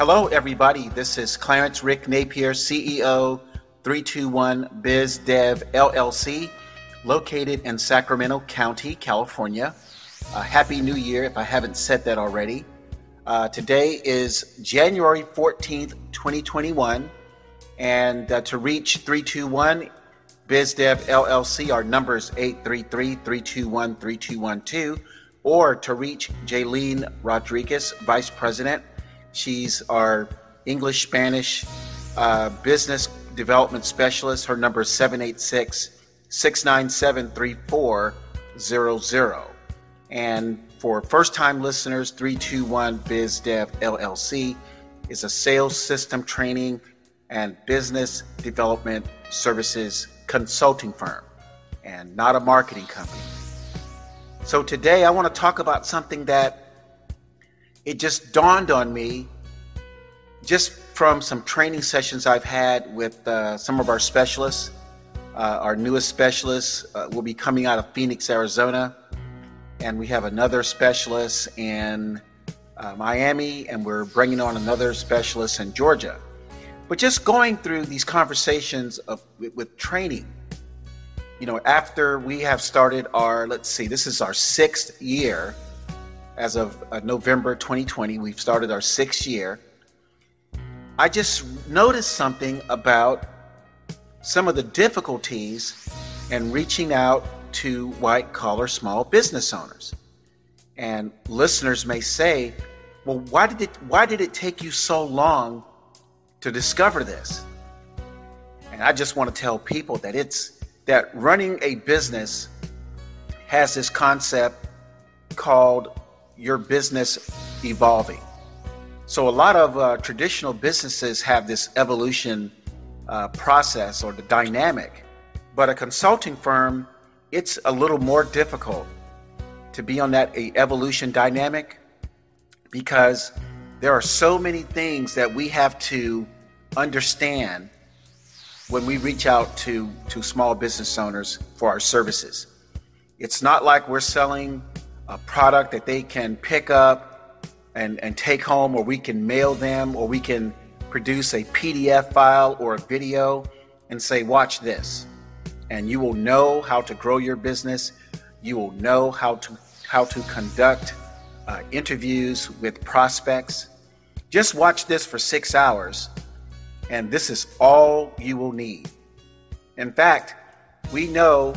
Hello, everybody. This is Clarence Rick Napier, CEO, 321 Biz Dev LLC, located in Sacramento County, California. Uh, Happy New Year, if I haven't said that already. Uh, today is January 14th, 2021. And uh, to reach 321 BizDev LLC, our number is 833 321 3212. Or to reach Jaylene Rodriguez, Vice President, She's our English Spanish uh, business development specialist. Her number is 786 697 3400. And for first time listeners, 321 BizDev LLC is a sales system training and business development services consulting firm and not a marketing company. So today I want to talk about something that it just dawned on me just from some training sessions I've had with uh, some of our specialists. Uh, our newest specialist uh, will be coming out of Phoenix, Arizona, and we have another specialist in uh, Miami, and we're bringing on another specialist in Georgia. But just going through these conversations of, with, with training, you know, after we have started our, let's see, this is our sixth year as of uh, November 2020. We've started our sixth year. I just noticed something about some of the difficulties in reaching out to white collar small business owners. And listeners may say, well, why did it why did it take you so long to discover this? And I just want to tell people that it's that running a business has this concept called your business evolving. So, a lot of uh, traditional businesses have this evolution uh, process or the dynamic, but a consulting firm, it's a little more difficult to be on that evolution dynamic because there are so many things that we have to understand when we reach out to, to small business owners for our services. It's not like we're selling a product that they can pick up and, and take home, or we can mail them, or we can produce a PDF file or a video and say, Watch this. And you will know how to grow your business. You will know how to how to conduct uh, interviews with prospects. Just watch this for six hours, and this is all you will need. In fact, we know,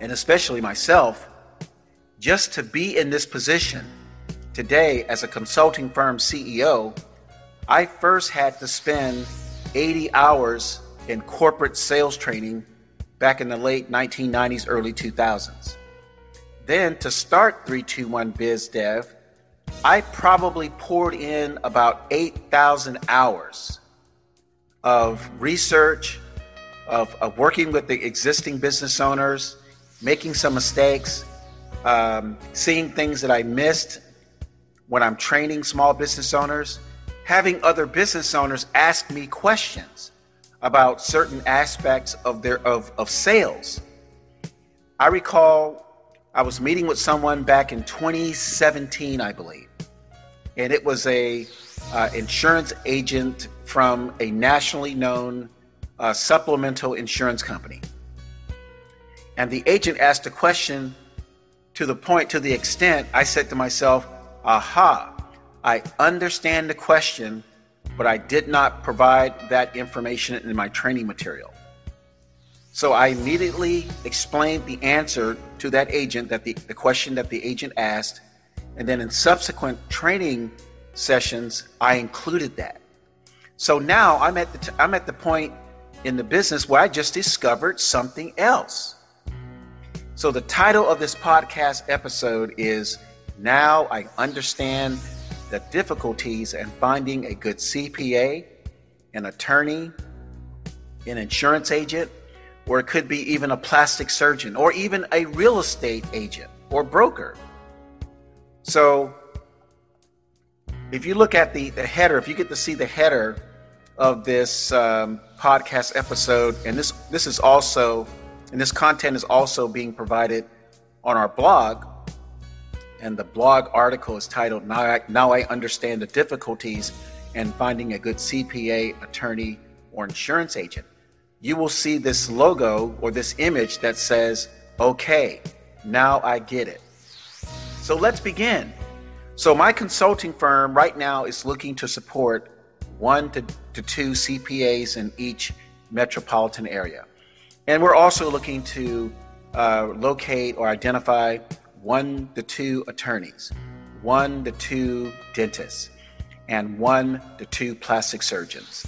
and especially myself, just to be in this position today as a consulting firm CEO, I first had to spend 80 hours in corporate sales training back in the late 1990s, early 2000s. Then to start 321 Biz Dev, I probably poured in about 8,000 hours of research, of, of working with the existing business owners, making some mistakes, um, seeing things that I missed when I'm training small business owners, having other business owners ask me questions about certain aspects of their of, of sales. I recall I was meeting with someone back in 2017, I believe, and it was a uh, insurance agent from a nationally known uh, supplemental insurance company. And the agent asked a question to the point, to the extent I said to myself, aha, I understand the question, but I did not provide that information in my training material. So I immediately explained the answer to that agent, that the, the question that the agent asked, and then in subsequent training sessions, I included that. So now I'm at the t- I'm at the point in the business where I just discovered something else. So, the title of this podcast episode is Now I Understand the Difficulties in Finding a Good CPA, an attorney, an insurance agent, or it could be even a plastic surgeon, or even a real estate agent or broker. So, if you look at the, the header, if you get to see the header of this um, podcast episode, and this this is also and this content is also being provided on our blog. And the blog article is titled Now I, now I Understand the Difficulties in finding a good CPA, attorney, or insurance agent, you will see this logo or this image that says, okay, now I get it. So let's begin. So, my consulting firm right now is looking to support one to, to two CPAs in each metropolitan area. And we're also looking to uh, locate or identify one to two attorneys, one to two dentists, and one to two plastic surgeons,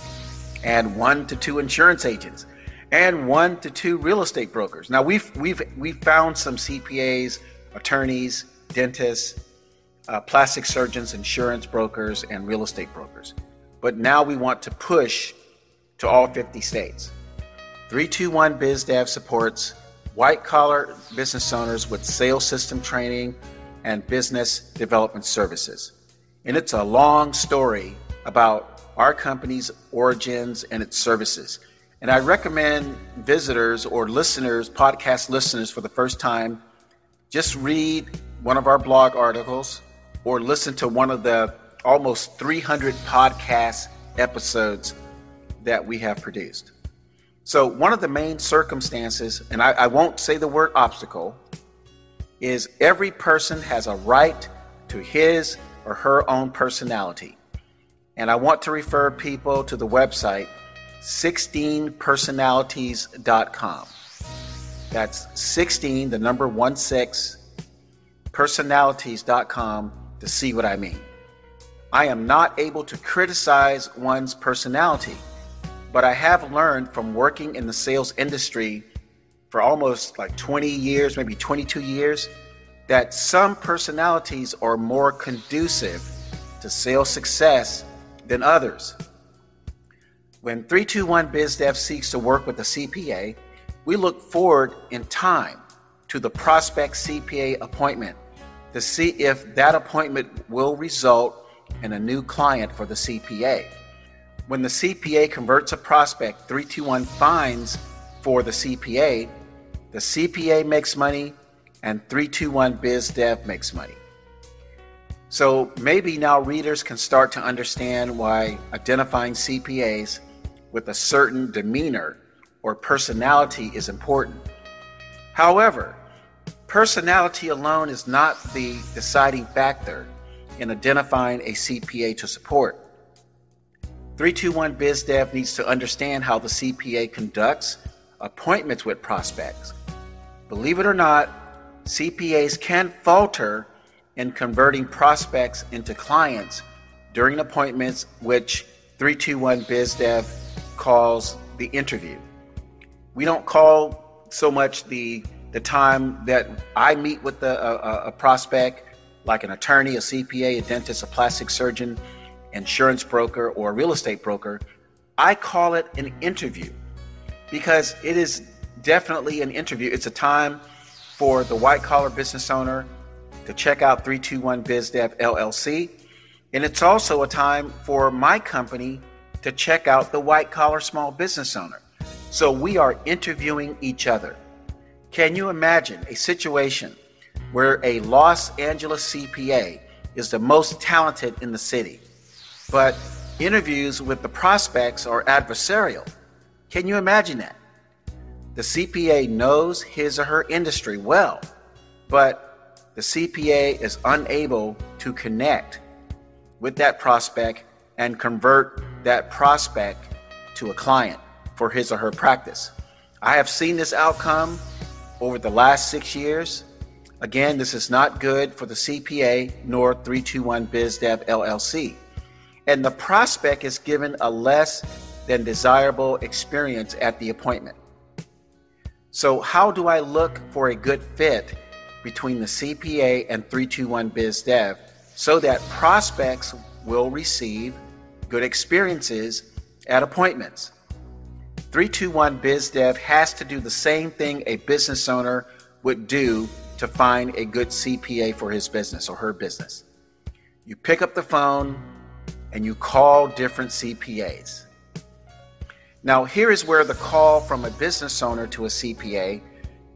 and one to two insurance agents, and one to two real estate brokers. Now we've we've we've found some CPAs, attorneys, dentists, uh, plastic surgeons, insurance brokers, and real estate brokers. But now we want to push to all 50 states. 321 BizDev supports white collar business owners with sales system training and business development services. And it's a long story about our company's origins and its services. And I recommend visitors or listeners, podcast listeners for the first time, just read one of our blog articles or listen to one of the almost 300 podcast episodes that we have produced. So, one of the main circumstances, and I, I, won't say the word obstacle, is every person has a right to his or her own personality. And I want to refer people to the website 16personalities.com. That's 16, the number 1 6, personalities.com to see what I mean. I am not able to criticize one's personality but I have learned from working in the sales industry for almost like 20 years, maybe 22 years, that some personalities are more conducive to sales success than others. When 321 BizDev seeks to work with a CPA, we look forward in time to the prospect CPA appointment to see if that appointment will result in a new client for the CPA. When the CPA converts a prospect, 321 finds for the CPA, the CPA makes money and 321 Biz Dev makes money. So maybe now readers can start to understand why identifying CPAs with a certain demeanor or personality is important. However, personality alone is not the deciding factor in identifying a CPA to support. 321 BizDev needs to understand how the CPA conducts appointments with prospects. Believe it or not, CPAs can falter in converting prospects into clients during appointments, which 321 BizDev calls the interview. We don't call so much the the time that I meet with the, a, a prospect, like an attorney, a CPA, a dentist, a plastic surgeon, insurance broker, or real estate broker, I call it an interview because it is definitely an interview. It's a time for the white collar business owner to check out 321 BizDev LLC. And it's also a time for my company to check out the white collar small business owner. So we are interviewing each other. Can you imagine a situation where a Los Angeles CPA is the most talented in the city? But interviews with the prospects are adversarial. Can you imagine that? The CPA knows his or her industry well, but the CPA is unable to connect with that prospect and convert that prospect to a client for his or her practice. I have seen this outcome over the last six years. Again, this is not good for the CPA nor 321 BizDev LLC and the prospect is given a less than desirable experience at the appointment. So, how do I look for a good fit between the CPA and 321 BizDev so that prospects will receive good experiences at appointments? 321 BizDev has to do the same thing a business owner would do to find a good CPA for his business or her business. You pick up the phone, and you call different CPAs. Now, here is where the call from a business owner to a CPA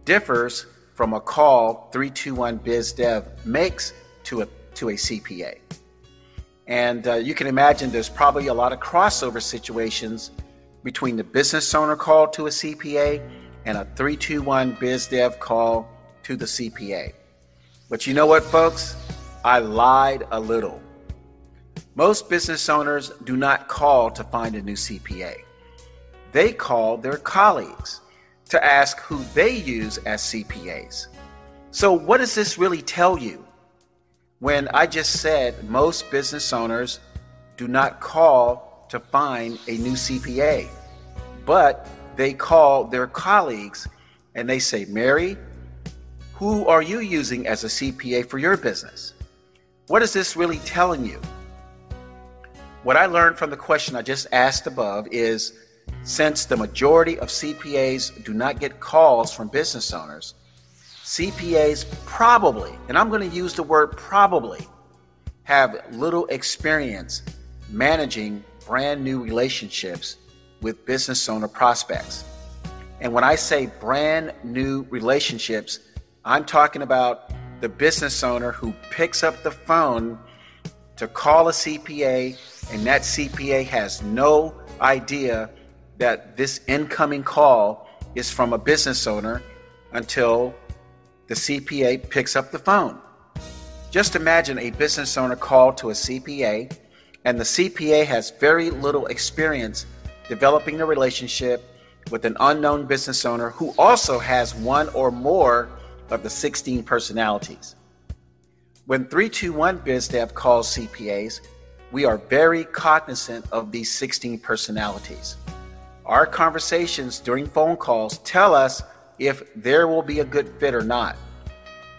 differs from a call 321 BizDev makes to a, to a CPA. And uh, you can imagine there's probably a lot of crossover situations between the business owner call to a CPA and a 321 BizDev call to the CPA. But you know what, folks? I lied a little. Most business owners do not call to find a new CPA. They call their colleagues to ask who they use as CPAs. So, what does this really tell you? When I just said most business owners do not call to find a new CPA, but they call their colleagues and they say, Mary, who are you using as a CPA for your business? What is this really telling you? What I learned from the question I just asked above is since the majority of CPAs do not get calls from business owners, CPAs probably, and I'm going to use the word probably, have little experience managing brand new relationships with business owner prospects. And when I say brand new relationships, I'm talking about the business owner who picks up the phone to call a CPA, and that CPA has no idea that this incoming call is from a business owner until the CPA picks up the phone. Just imagine a business owner called to a CPA, and the CPA has very little experience developing a relationship with an unknown business owner who also has one or more of the 16 personalities. When 321 BizDev calls CPAs, we are very cognizant of these 16 personalities. Our conversations during phone calls tell us if there will be a good fit or not.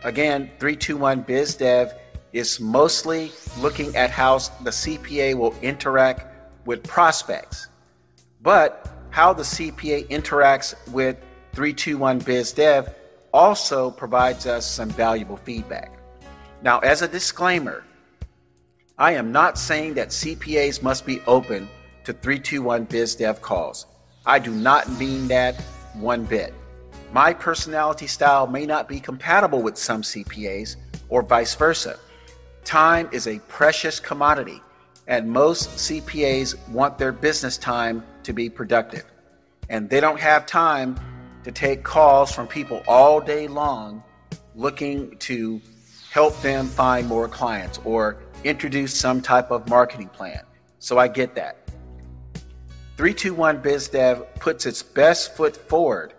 Again, 321 BizDev is mostly looking at how the CPA will interact with prospects. But how the CPA interacts with 321 BizDev also provides us some valuable feedback. Now, as a disclaimer, I am not saying that CPAs must be open to 321 BizDev calls. I do not mean that one bit. My personality style may not be compatible with some CPAs or vice versa. Time is a precious commodity, and most CPAs want their business time to be productive. And they don't have time to take calls from people all day long looking to help them find more clients or introduce some type of marketing plan. So I get that. 321 BizDev puts its best foot forward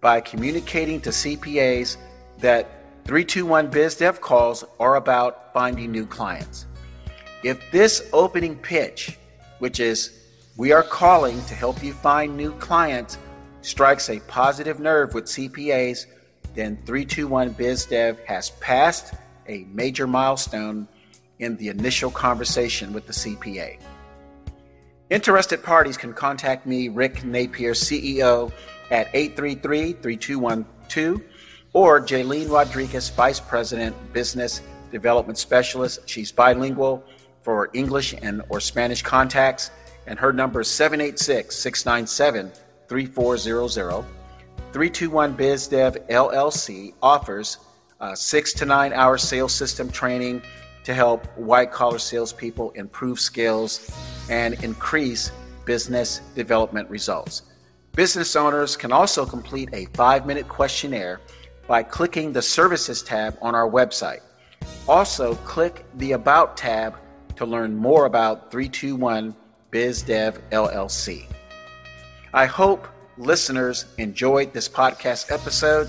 by communicating to CPAs that 321 BizDev calls are about finding new clients. If this opening pitch, which is we are calling to help you find new clients, strikes a positive nerve with CPAs, then 321 BizDev has passed a major milestone in the initial conversation with the CPA. Interested parties can contact me, Rick Napier, CEO, at 833 3212 or Jaylene Rodriguez, Vice President, Business Development Specialist. She's bilingual for English and or Spanish contacts, and her number is 786 697 3400. 321 BizDev LLC offers uh, six to nine hour sales system training to help white collar salespeople improve skills and increase business development results. Business owners can also complete a five minute questionnaire by clicking the Services tab on our website. Also, click the About tab to learn more about 321 BizDev LLC. I hope listeners enjoyed this podcast episode.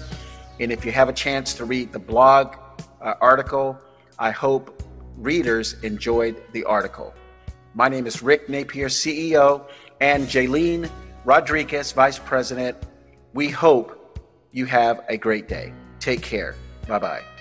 And if you have a chance to read the blog uh, article, I hope readers enjoyed the article. My name is Rick Napier, CEO, and Jaylene Rodriguez, Vice President. We hope you have a great day. Take care. Bye bye.